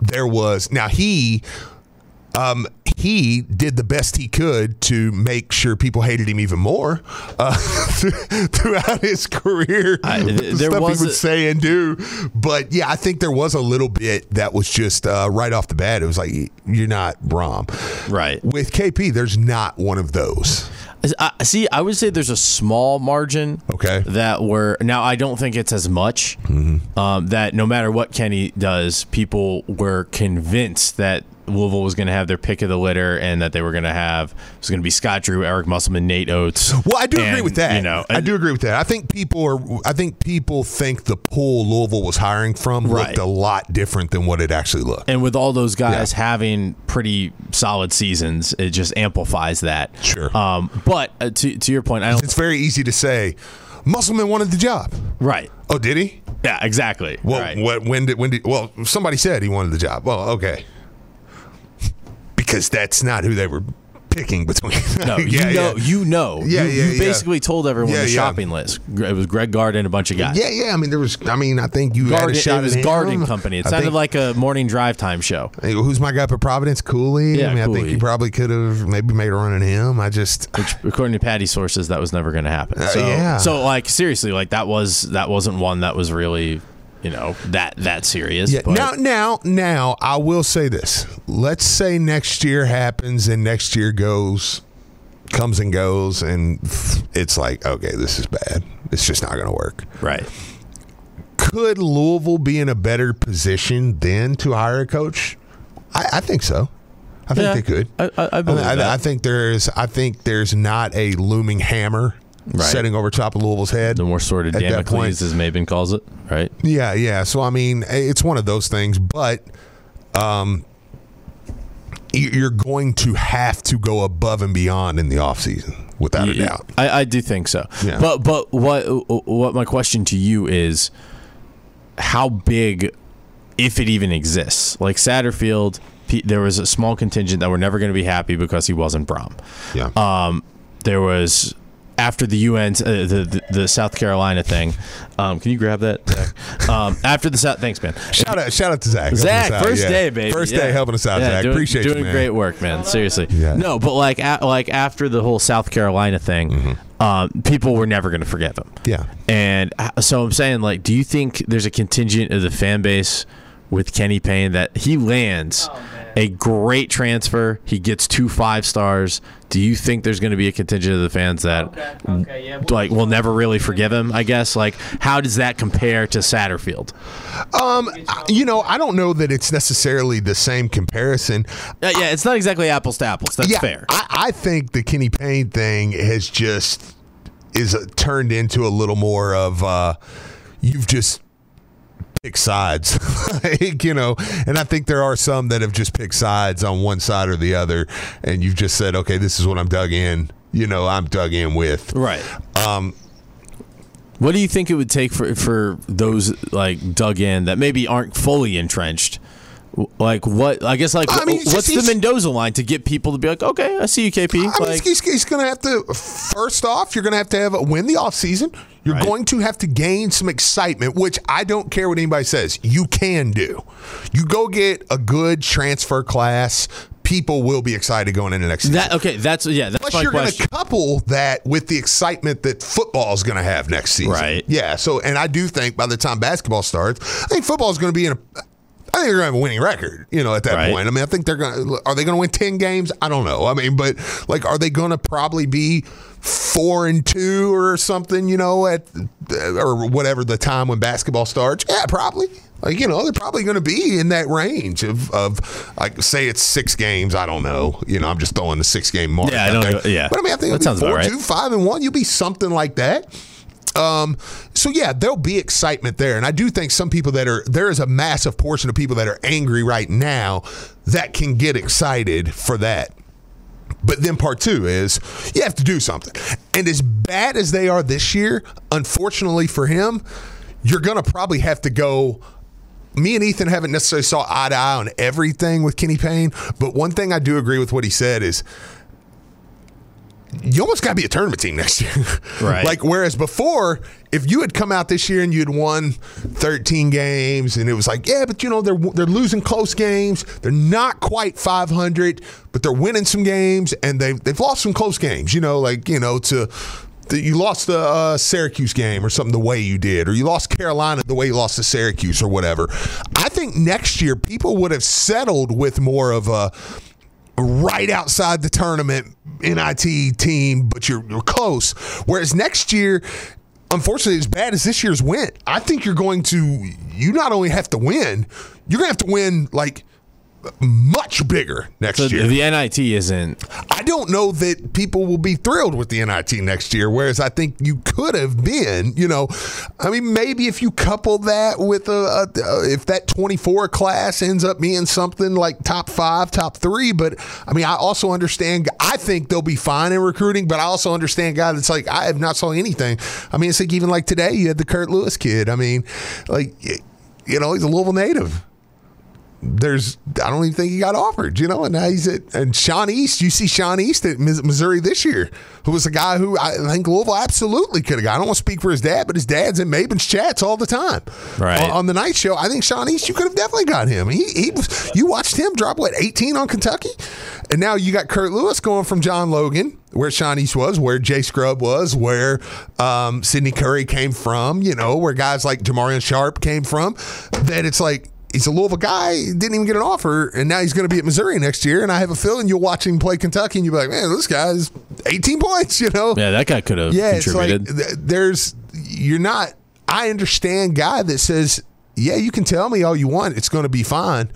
Speaker 7: there was now he, um, he did the best he could to make sure people hated him even more uh, throughout his career.
Speaker 8: I-
Speaker 7: the
Speaker 8: there
Speaker 7: stuff
Speaker 8: was
Speaker 7: he would
Speaker 8: a-
Speaker 7: say and do. But yeah, I think there was a little bit that was just uh, right off the bat. It was like you're not Brohm,
Speaker 8: Right.
Speaker 7: With KP, there's not one of those.
Speaker 8: I, see, I would say there's a small margin.
Speaker 7: Okay.
Speaker 8: That were now I don't think it's as much. Um, that no matter what Kenny does, people were convinced that Louisville was going to have their pick of the litter and that they were going to have was going to be Scott Drew, Eric Musselman, Nate Oats.
Speaker 7: Well, I do agree with that.
Speaker 8: You know,
Speaker 7: I do agree with that. I think people are. I think people think the pool Louisville was hiring from
Speaker 8: Right.
Speaker 7: looked a lot different than what it actually looked.
Speaker 8: And with all those guys
Speaker 7: Yeah.
Speaker 8: having pretty solid seasons, it just amplifies that.
Speaker 7: Sure.
Speaker 8: Um, but uh, to to your point, I don't.
Speaker 7: It's very easy to say, Musselman wanted the job.
Speaker 8: Right.
Speaker 7: Oh, did he?
Speaker 8: Yeah. Exactly.
Speaker 7: Well,
Speaker 8: right.
Speaker 7: what? When did? When did? Well, somebody said he wanted the job. Well, okay. Because that's not who they were picking between.
Speaker 8: No,
Speaker 7: yeah,
Speaker 8: you know,
Speaker 7: yeah.
Speaker 8: you know,
Speaker 7: Yeah,
Speaker 8: you,
Speaker 7: yeah,
Speaker 8: you
Speaker 7: yeah.
Speaker 8: basically told everyone
Speaker 7: Yeah,
Speaker 8: the
Speaker 7: yeah.
Speaker 8: shopping list. It was Greg Gard and a bunch of guys.
Speaker 7: Yeah, yeah. I mean, there was. I mean, I think you had a shot
Speaker 8: it was. Garden Company. It
Speaker 7: I
Speaker 8: sounded
Speaker 7: think-
Speaker 8: like a morning drive time show.
Speaker 7: Hey, who's my guy for Providence? Cooley.
Speaker 8: Yeah,
Speaker 7: I mean, I think
Speaker 8: Cooley.
Speaker 7: you probably could have maybe made a run at him. I just.
Speaker 8: Which, according to Patty sources, that was never going to happen.
Speaker 7: Uh, yeah.
Speaker 8: so like seriously, like that was that wasn't one that was really, you know, that that serious.
Speaker 7: Yeah.
Speaker 8: but-
Speaker 7: Now, now, now, I will say this. Let's say next year happens and next year goes, comes and goes, and it's like, okay, this is bad. It's just not going to work.
Speaker 8: right.
Speaker 7: Could Louisville be in a better position then to hire a coach? I, I think so. I think
Speaker 8: Yeah,
Speaker 7: they could.
Speaker 8: I, I, I.
Speaker 7: I think there's. I think there's not a looming hammer
Speaker 8: Right.
Speaker 7: setting over top of Louisville's head.
Speaker 8: the more sort of
Speaker 7: at that point.
Speaker 8: Damocles, as Maven calls it, right?
Speaker 7: Yeah, yeah. So I mean, it's one of those things, but um, you're going to have to go above and beyond in the offseason, without a doubt.
Speaker 8: I, I do think so.
Speaker 7: Yeah.
Speaker 8: But but what what my question to you is, how big, if it even exists, like Satterfield, there was a small contingent that were never going to be happy because he wasn't Brohm.
Speaker 7: Yeah.
Speaker 8: Um, there was after the UN, uh, the, the the South Carolina thing. Um, can you grab that? Zach? Um, after the South, thanks, man.
Speaker 7: shout out, shout out to Zach.
Speaker 8: Zach,
Speaker 7: us out,
Speaker 8: first
Speaker 7: yeah.
Speaker 8: day, baby.
Speaker 7: First
Speaker 8: Yeah.
Speaker 7: day helping us out,
Speaker 8: Yeah,
Speaker 7: Zach.
Speaker 8: Doing,
Speaker 7: Appreciate
Speaker 8: doing
Speaker 7: you, man.
Speaker 8: great work, man. Seriously.
Speaker 7: Yeah.
Speaker 8: No, but like a, like after the whole South Carolina thing, um, people were never going to forget them.
Speaker 7: Mm-hmm. Yeah.
Speaker 8: And uh, so I'm saying, like, do you think there's a contingent of the fan base with Kenny Payne that he lands a great transfer, he gets two five stars? Do you think there's going to be a contingent of the fans that like will never really forgive him? I guess. Like, how does that compare to Satterfield?
Speaker 7: Um, you know, I don't know that it's necessarily the same comparison.
Speaker 8: Uh, yeah, it's not exactly apples to apples. That's
Speaker 7: yeah,
Speaker 8: fair.
Speaker 7: I, I think the Kenny Payne thing has just is uh, turned into a little more of uh, you've just picked sides, like, you know. And I think there are some that have just picked sides on one side or the other, and you've just said, okay, this is what I'm dug in. You know, I'm dug in with.
Speaker 8: Right.
Speaker 7: Um,
Speaker 8: What do you think it would take for for those like dug in that maybe aren't fully entrenched? Like what? I guess like
Speaker 7: I mean,
Speaker 8: what's the Mendoza line to get people to be like, okay, I see you, KP.
Speaker 7: I mean,
Speaker 8: like,
Speaker 7: he's, he's going to have to. First off, you're going to have to have a win the offseason. You're
Speaker 8: Right.
Speaker 7: going to have to gain some excitement, which I don't care what anybody says. You can do. You go get a good transfer class. People will be excited going into next season.
Speaker 8: that okay? That's yeah. That's
Speaker 7: Plus, you're going to couple that with the excitement that football is going to have next season.
Speaker 8: Right.
Speaker 7: Yeah. So, and I do think by the time basketball starts, I think football is going to be in a. I think they're going to have a winning record, you know, at that
Speaker 8: Right.
Speaker 7: point. I mean, I think they're going to. Are they going to win 10 games? I don't know. I mean, but like, are they going to probably be four and two or something, you know, at uh, or whatever the time when basketball starts? Yeah, probably. Like, you know, they're probably going to be in that range of, of, like, say it's six games. I don't know. You know, I'm just throwing the six game mark.
Speaker 8: Yeah, I don't-
Speaker 7: there.
Speaker 8: yeah.
Speaker 7: But I mean, I think
Speaker 8: That sounds
Speaker 7: four,
Speaker 8: right.
Speaker 7: two, five, and one. You'll be something like that. Um, so yeah, there'll be excitement there, and I do think some people that are there is a massive portion of people that are angry right now that can get excited for that. But then part two is you have to do something, and as bad as they are this year, unfortunately for him, you're gonna probably have to go. Me and Ethan haven't necessarily saw eye to eye on everything with Kenny Payne, but one thing I do agree with what he said is you almost got to be a tournament team next year.
Speaker 8: Right.
Speaker 7: like, whereas before, if you had come out this year and you'd won 13 games and it was like, yeah, but you know, they're, they're losing close games. They're not quite 500, but they're winning some games and they've, they've lost some close games, you know, like, you know, to. You lost the uh, Syracuse game or something the way you did, or you lost Carolina the way you lost to Syracuse or whatever. I think next year people would have settled with more of a right outside the tournament NIT team, but you're, you're close. Whereas next year, unfortunately, as bad as this year's went, I think you're going to, you not only have to win, you're going to have to win like much bigger next
Speaker 8: So
Speaker 7: year.
Speaker 8: the NIT isn't.
Speaker 7: I don't know that people will be thrilled with the NIT next year, whereas I think you could have been. You know, I mean, maybe if you couple that with a, a if that 24 class ends up being something like top five, top three. But I mean, I also understand. I think they'll be fine in recruiting, but I also understand guy It's like I have not saw anything. I mean, it's like even like today you had the Curt Lewis kid. I mean, like you know, he's a Louisville native there's I don't even think he got offered, you know, and now he's at and Sean East. You see Sean East at Missouri this year, who was a guy who I think Louisville absolutely could have got. I don't want to speak for his dad, but his dad's in Maven's chats all the time,
Speaker 8: Right.
Speaker 7: On, on the night show, I think Sean East, you could have definitely got him. He he was you watched him drop what 18 on Kentucky, and now you got Curt Lewis going from John Logan. Where Sean East was, where Jay Scrubb was, where um, Sydney Curry came from, you know, where guys like Jamarion Sharp came from, that it's like he's a Louisville guy, didn't even get an offer, and now he's going to be at Missouri next year. And I have a feeling you'll watch him play Kentucky, and you'll be like, man, this guy's 18 points, you know?
Speaker 8: Yeah, that guy could have
Speaker 7: Yeah, it's like
Speaker 8: contributed.
Speaker 7: there's, you're not, I understand guy that says, yeah, you can tell me all you want, it's going to be fine.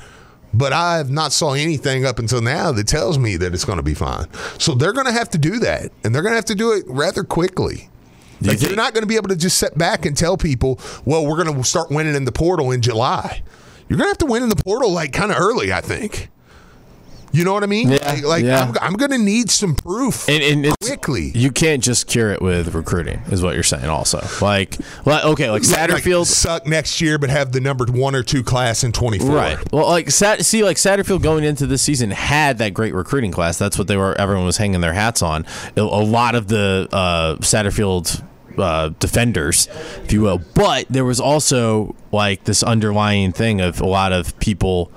Speaker 7: But I have not saw anything up until now that tells me that it's going to be fine. So they're going to have to do that, and they're going to have to do it rather quickly.
Speaker 8: You
Speaker 7: Like,
Speaker 8: think-
Speaker 7: you're not going to be able to just sit back and tell people, well, we're going to start winning in the portal in July. You're going to have to win in the portal like kind of early, I think. You know what I mean?
Speaker 8: Yeah,
Speaker 7: like, like,
Speaker 8: yeah.
Speaker 7: I'm, I'm going to need some proof
Speaker 8: and, and it's,
Speaker 7: quickly.
Speaker 8: You can't just cure it with recruiting, is what you're saying. Also, like, like okay, like
Speaker 7: Like- like
Speaker 8: Satterfield,
Speaker 7: suck next year, but have the number one or two class in 24.
Speaker 8: Right. Well, like Sat, see, like Satterfield going into this season had that great recruiting class. That's what they were. Everyone was hanging their hats on. A, a lot of the uh, Satterfield uh, defenders, if you will. But there was also like this underlying thing of a lot of people.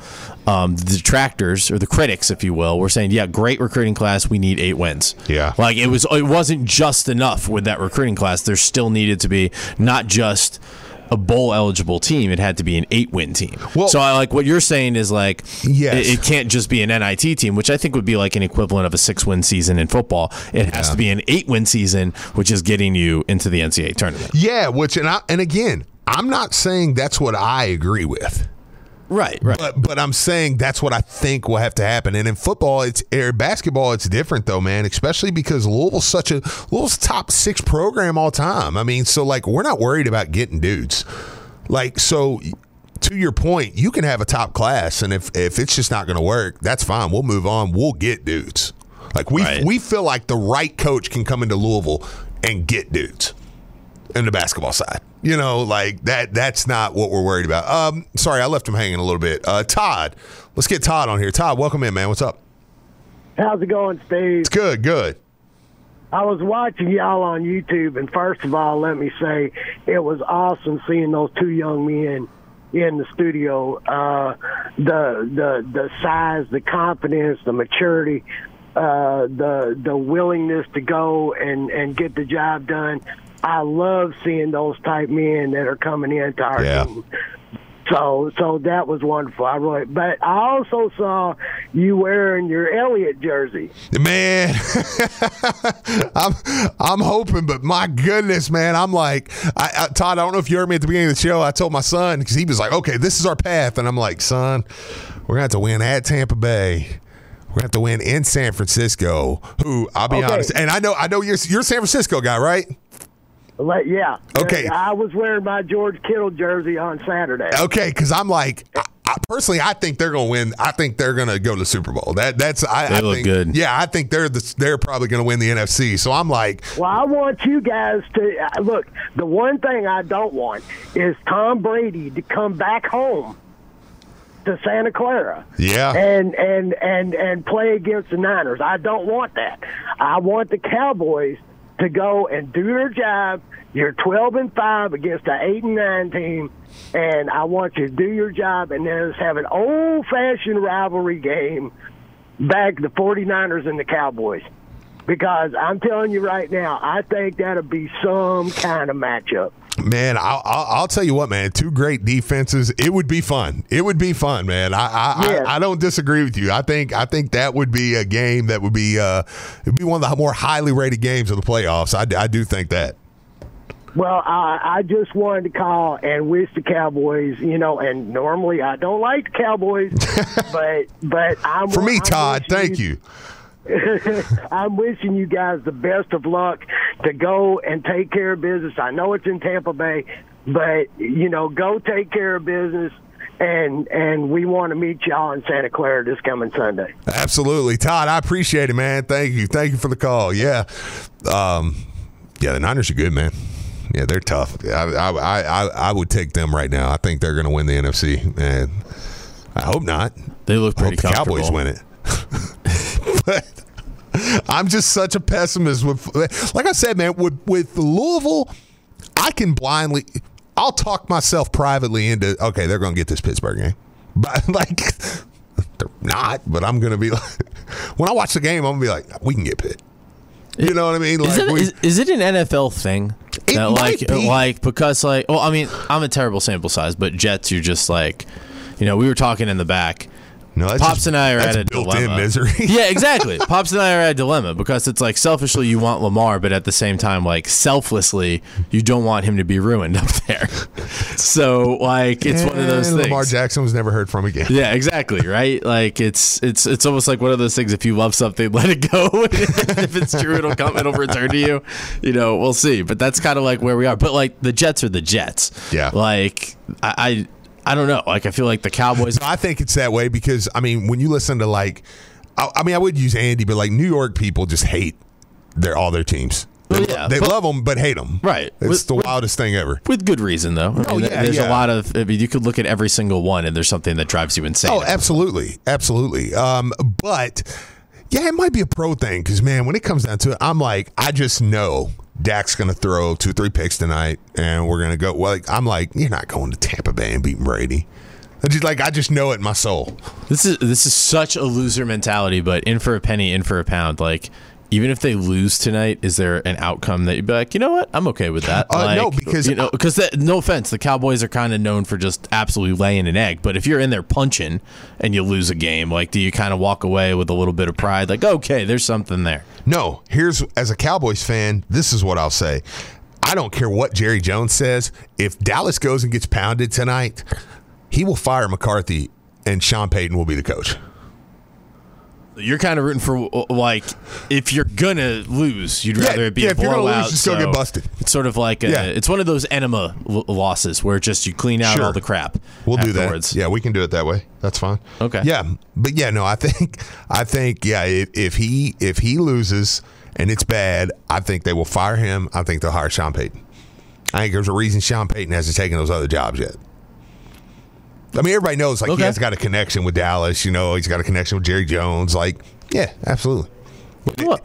Speaker 8: Um, the detractors or the critics, if you will, were saying, "Yeah, great recruiting class. We need eight wins."
Speaker 7: Yeah.
Speaker 8: like it was. It wasn't just enough with that recruiting class. There still needed to be not just a bowl eligible team. It had to be an eight win team.
Speaker 7: Well-
Speaker 8: so I like what you're saying is like
Speaker 7: Yes.
Speaker 8: it, it can't just be an NIT team, which I think would be like an equivalent of a six win season in football. It has to be an eight win season, which is getting you into the NCAA tournament.
Speaker 7: Yeah, which and I, and again, I'm not saying that's what I agree with.
Speaker 8: Right, right.
Speaker 7: But but I'm saying that's what I think will have to happen. And in football, it's or basketball, it's different though, man. Especially because Louisville's such a Louisville's top six program all time. I mean, so like we're not worried about getting dudes. Like so. To your point, you can have a top class, and if if it's just not going to work, that's fine. We'll move on. We'll get dudes. Like we
Speaker 8: Right.
Speaker 7: we feel like the right coach can come into Louisville and get dudes in the basketball side. You know, like that. That's not what we're worried about. Um, sorry, I left him hanging a little bit. Uh, Todd, let's get Todd on here. Todd, welcome in, man. What's up?
Speaker 10: How's it going, Steve?
Speaker 7: It's good, good.
Speaker 10: I was watching y'all on YouTube, and first of all, let me say it was awesome seeing those two young men in the studio. Uh, the the the size, the confidence, the maturity, uh, the the willingness to go and and get the job done. I love seeing those type men that are coming into our
Speaker 7: Yeah.
Speaker 10: team. So, so that was wonderful. I really, but I also saw you wearing your Elliott jersey.
Speaker 7: Man, I'm I'm hoping, but my goodness, man, I'm like, I, I, Todd. I don't know if you heard me at the beginning of the show. I told my son because he was like, "Okay, this is our path," and I'm like, "Son, we're gonna have to win at Tampa Bay." We're gonna have to win in San Francisco. Who I'll be
Speaker 10: Okay.
Speaker 7: honest, and I know I know you're you're a San Francisco guy, right?
Speaker 10: Like, yeah.
Speaker 7: Okay.
Speaker 10: I was wearing my George Kittle jersey on Saturday.
Speaker 7: Okay, because I'm like, I, I, personally, I think they're going to win. I think they're going to go to the Super Bowl. That that's I,
Speaker 8: They
Speaker 7: I
Speaker 8: look
Speaker 7: think,
Speaker 8: good.
Speaker 7: Yeah, I think they're the, they're probably going to win the NFC. So I'm like,
Speaker 10: Well, I want you guys to uh, look. The one thing I don't want is Tom Brady to come back home to Santa Clara.
Speaker 7: Yeah.
Speaker 10: And and and and play against the Niners. I don't want that. I want the Cowboys to go and do their job. You're 12 and 5 against an 8 and 9 team and I want you to do your job and then let's have an old-fashioned rivalry game back the 49ers and the Cowboys. Because I'm telling you right now, I think that'll be some kind of matchup.
Speaker 7: Man, I'll, I'll, I'll tell you what, man. Two great defenses. It would be fun. It would be fun, man. I I,
Speaker 10: Yes.
Speaker 7: I I don't disagree with you. I think I think that would be a game that would be uh it'd be one of the more highly rated games of the playoffs. I, I do think that.
Speaker 10: Well, I, I just wanted to call and wish the Cowboys, you know, and normally I don't like the Cowboys, but but I'm
Speaker 7: For me,
Speaker 10: I'm
Speaker 7: Todd,
Speaker 10: wishing
Speaker 7: thank you.
Speaker 10: I'm wishing you guys the best of luck to go and take care of business. I know it's in Tampa Bay, but you know, go take care of business. And and we want to meet y'all in Santa Clara this coming Sunday.
Speaker 7: Absolutely, Todd. I appreciate it, man. Thank you. Thank you for the call. Yeah, um, yeah. The Niners are good, man. Yeah, they're tough. I I I, I, would take them right now. I think they're going to win the NFC, and I hope not.
Speaker 8: They look
Speaker 7: I hope
Speaker 8: pretty
Speaker 7: the Cowboys win it. but I'm just such a pessimist with, like I said, man. With with Louisville, I can blindly. I'll talk myself privately into okay, they're going to get this Pittsburgh game, but like they're not. But I'm going to be like, when I watch the game, I'm going to be like, we can get Pitt. You know what I mean?
Speaker 8: Is, it,
Speaker 7: we-
Speaker 8: is, is it an NFL thing?
Speaker 7: It
Speaker 8: that like
Speaker 7: be.
Speaker 8: like because like well I mean I'm a terrible sample size but Jets you're just like you know we were talking in the back
Speaker 7: no, that's
Speaker 8: Pops
Speaker 7: just-
Speaker 8: and I are at a dilemma.
Speaker 7: misery.
Speaker 8: yeah, exactly. Pops and I are at a dilemma because it's like selfishly you want Lamar, but at the same time, like selflessly, you don't want him to be ruined up there. So like it's one of those
Speaker 7: And
Speaker 8: things.
Speaker 7: Lamar Jackson was never heard from again.
Speaker 8: Yeah, exactly. Right. Like it's it's it's almost like one of those things. If you love something, let it go. if it's true, it'll come. It'll return to you. You know, we'll see. But that's kind of like where we are. But like the Jets are the Jets.
Speaker 7: Yeah.
Speaker 8: Like I I, I don't know. Like I feel like the Cowboys.
Speaker 7: I think it's that way because I mean, when you listen to like, I, I mean, I would use Andy, but like New York people just hate their all their teams. They,
Speaker 8: yeah,
Speaker 7: they
Speaker 8: but-
Speaker 7: love them, but hate them.
Speaker 8: Right.
Speaker 7: It's
Speaker 8: With-
Speaker 7: the
Speaker 8: with-
Speaker 7: wildest thing ever.
Speaker 8: With good reason, though. I
Speaker 7: Oh,
Speaker 8: mean,
Speaker 7: yeah,
Speaker 8: there's
Speaker 7: yeah.
Speaker 8: a lot of. I mean, you could look at every single one, and there's something that drives you insane.
Speaker 7: Oh, absolutely, absolutely. Um, but yeah, it might be a pro thing because man, when it comes down to it, I'm like, I just know Dak's going to throw two, three picks tonight, and we're going to go. Well, like, I'm like, you're not going to Tampa Bay and beating Brady. I just like I just know it in my soul.
Speaker 8: This is this is such a loser mentality, but in for a penny, in for a pound. Like even if they lose tonight, is there an outcome that you'd be like, you know what, I'm okay with that?
Speaker 7: Uh, no, because-
Speaker 8: you know, because no offense, the Cowboys are kind of known for just absolutely laying an egg. But if you're in there punching and you lose a game, like, do you kind of walk away with a little bit of pride? Like, okay, there's something there.
Speaker 7: No, here's as a Cowboys fan, this is what I'll say. I don't care what Jerry Jones says. If Dallas goes and gets pounded tonight, he will fire McCarthy and Sean Payton will be the coach.
Speaker 8: You're kind of rooting for like if you're gonna lose, you'd
Speaker 7: Yeah,
Speaker 8: rather it be
Speaker 7: yeah,
Speaker 8: a
Speaker 7: if you're gonna lose,
Speaker 8: blowout.
Speaker 7: just go get
Speaker 8: so
Speaker 7: busted.
Speaker 8: It's sort of like a,
Speaker 7: Yeah.
Speaker 8: it's one of those enema l- losses where just you clean out
Speaker 7: Sure.
Speaker 8: all the crap.
Speaker 7: We'll do that. Yeah, we can do it that way. That's fine.
Speaker 8: Okay.
Speaker 7: Yeah, but yeah, no, I think I think yeah, if, if he if he loses and it's bad, I think they will fire him. I think they'll hire Sean Payton. I think there's a reason Sean Payton hasn't taken those other jobs yet. I mean, everybody knows like
Speaker 8: Okay.
Speaker 7: he has got a connection with Dallas. You know, he's got a connection with Jerry Jones. Like, yeah, absolutely.
Speaker 8: Well,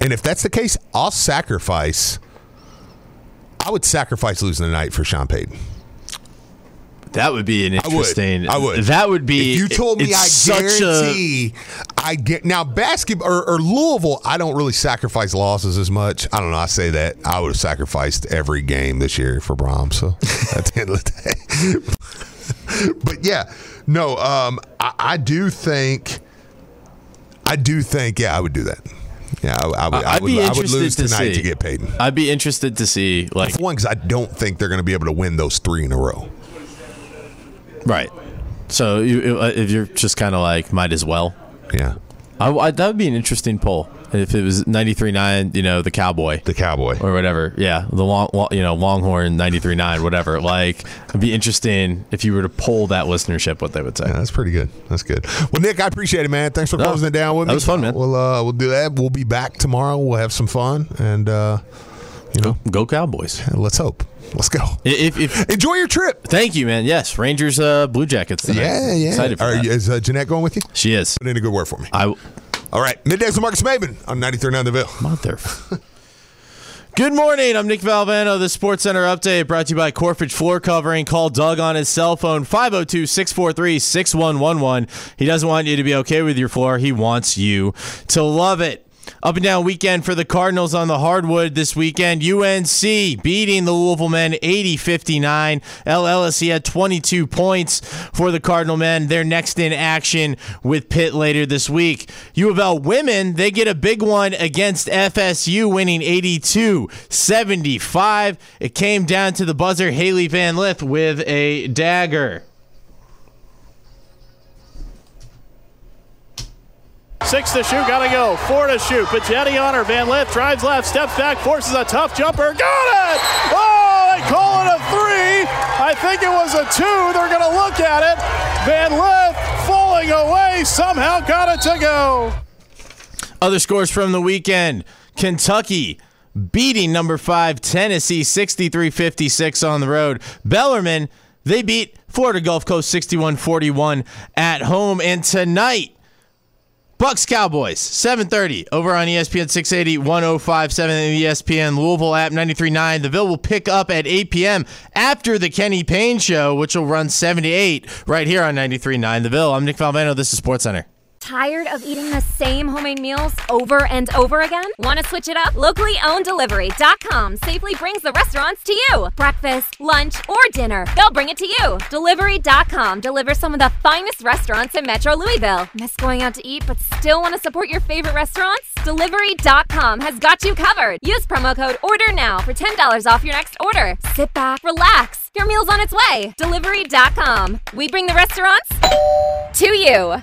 Speaker 7: And if that's the case, I'll sacrifice. I would sacrifice losing the night for Sean Payton.
Speaker 8: That would be an
Speaker 7: I would.
Speaker 8: interesting.
Speaker 7: I would.
Speaker 8: That would be.
Speaker 7: If you told me I guarantee I get now basketball or, or Louisville, I don't really sacrifice losses as much. I don't know. I say that I would have sacrificed every game this year for Brohm's. So at the end of the day, but yeah, no. Um, I, I do think. I do think. Yeah, I would do that. Yeah, I, I would. I
Speaker 8: I'd
Speaker 7: would,
Speaker 8: be
Speaker 7: I would
Speaker 8: interested
Speaker 7: lose
Speaker 8: to
Speaker 7: tonight
Speaker 8: see.
Speaker 7: to get Payton.
Speaker 8: I'd be interested to see like
Speaker 7: For one, because I don't think they're going to be able to win those three in a row.
Speaker 8: right. So you, if you're just kind of like might as well.
Speaker 7: Yeah,
Speaker 8: I, I, that would be an interesting poll if it was 93.9, you know, the Cowboy
Speaker 7: the Cowboy.
Speaker 8: or whatever. Yeah, the long, lo- you know, Longhorn 93.9, whatever. Like, it'd be interesting if you were to poll that listenership, what they would say.
Speaker 7: Yeah, that's pretty good. That's good. Well, Nick, I appreciate it, man. Thanks for closing it down with
Speaker 8: that
Speaker 7: me.
Speaker 8: That was fun, man.
Speaker 7: We'll uh, we'll do that. We'll be back tomorrow. We'll have some fun and uh, You know,
Speaker 8: Go Cowboys.
Speaker 7: let's hope. Let's go.
Speaker 8: If, if
Speaker 7: Enjoy your trip.
Speaker 8: thank you, man. Yes, Rangers, uh, Blue Jackets. Tonight.
Speaker 7: Yeah, yeah.
Speaker 8: Excited for
Speaker 7: Are
Speaker 8: that.
Speaker 7: is uh, Jeanette going with you?
Speaker 8: She is.
Speaker 7: Put in a good word for me.
Speaker 8: I
Speaker 7: All right. Middays with Marcus Maven on 93.9 The Ville.
Speaker 8: mother. Good morning. I'm Nick Valvano. The Sports Center update brought to you by Corfage Floor Covering. Call Doug on his cell phone 502 643 6111. He doesn't want you to be okay with your floor, he wants you to love it. Up and down weekend for the Cardinals on the hardwood this weekend. UNC beating the Louisville men 80 59. El Ellis had 22 points for the Cardinal men. They're next in action with Pitt later this week. U of L women, they get a big one against FSU, winning 82 75. It came down to the buzzer, Hailey Van Lith with a dagger.
Speaker 11: Six to shoot, gotta go. Four to shoot. Pagetti on her. Van Lith drives left, steps back, forces a tough jumper. Got it! Oh, they call it a three. I think it was a two. They're gonna look at it. Van Lith falling away, somehow got it to go.
Speaker 8: Other scores from the weekend Kentucky beating number five Tennessee 63 56 on the road. Bellarmine, they beat Florida Gulf Coast 61 41 at home. And tonight, Bucs Cowboys, 7:30 over on ESPN 680 1057 and the ESPN Louisville app 93.9. The Ville will pick up at 8 p.m. after the Kenny Payne show, which will run 7 to 8 right here on 93.9 The Ville. I'm Nick Valvano. This is Sports Center.
Speaker 12: Tired of eating the same homemade meals over and over again? Want to switch it up? Locally owned delivery.com safely brings the restaurants to you. Breakfast, lunch, or dinner, they'll bring it to you. Delivery.com delivers some of the finest restaurants in Metro Louisville. Miss going out to eat but still want to support your favorite restaurants? Delivery.com has got you covered. Use promo code ORDER now for $10 off your next order. Sit back, relax. Your meal's on its way. Delivery.com. We bring the restaurants to you.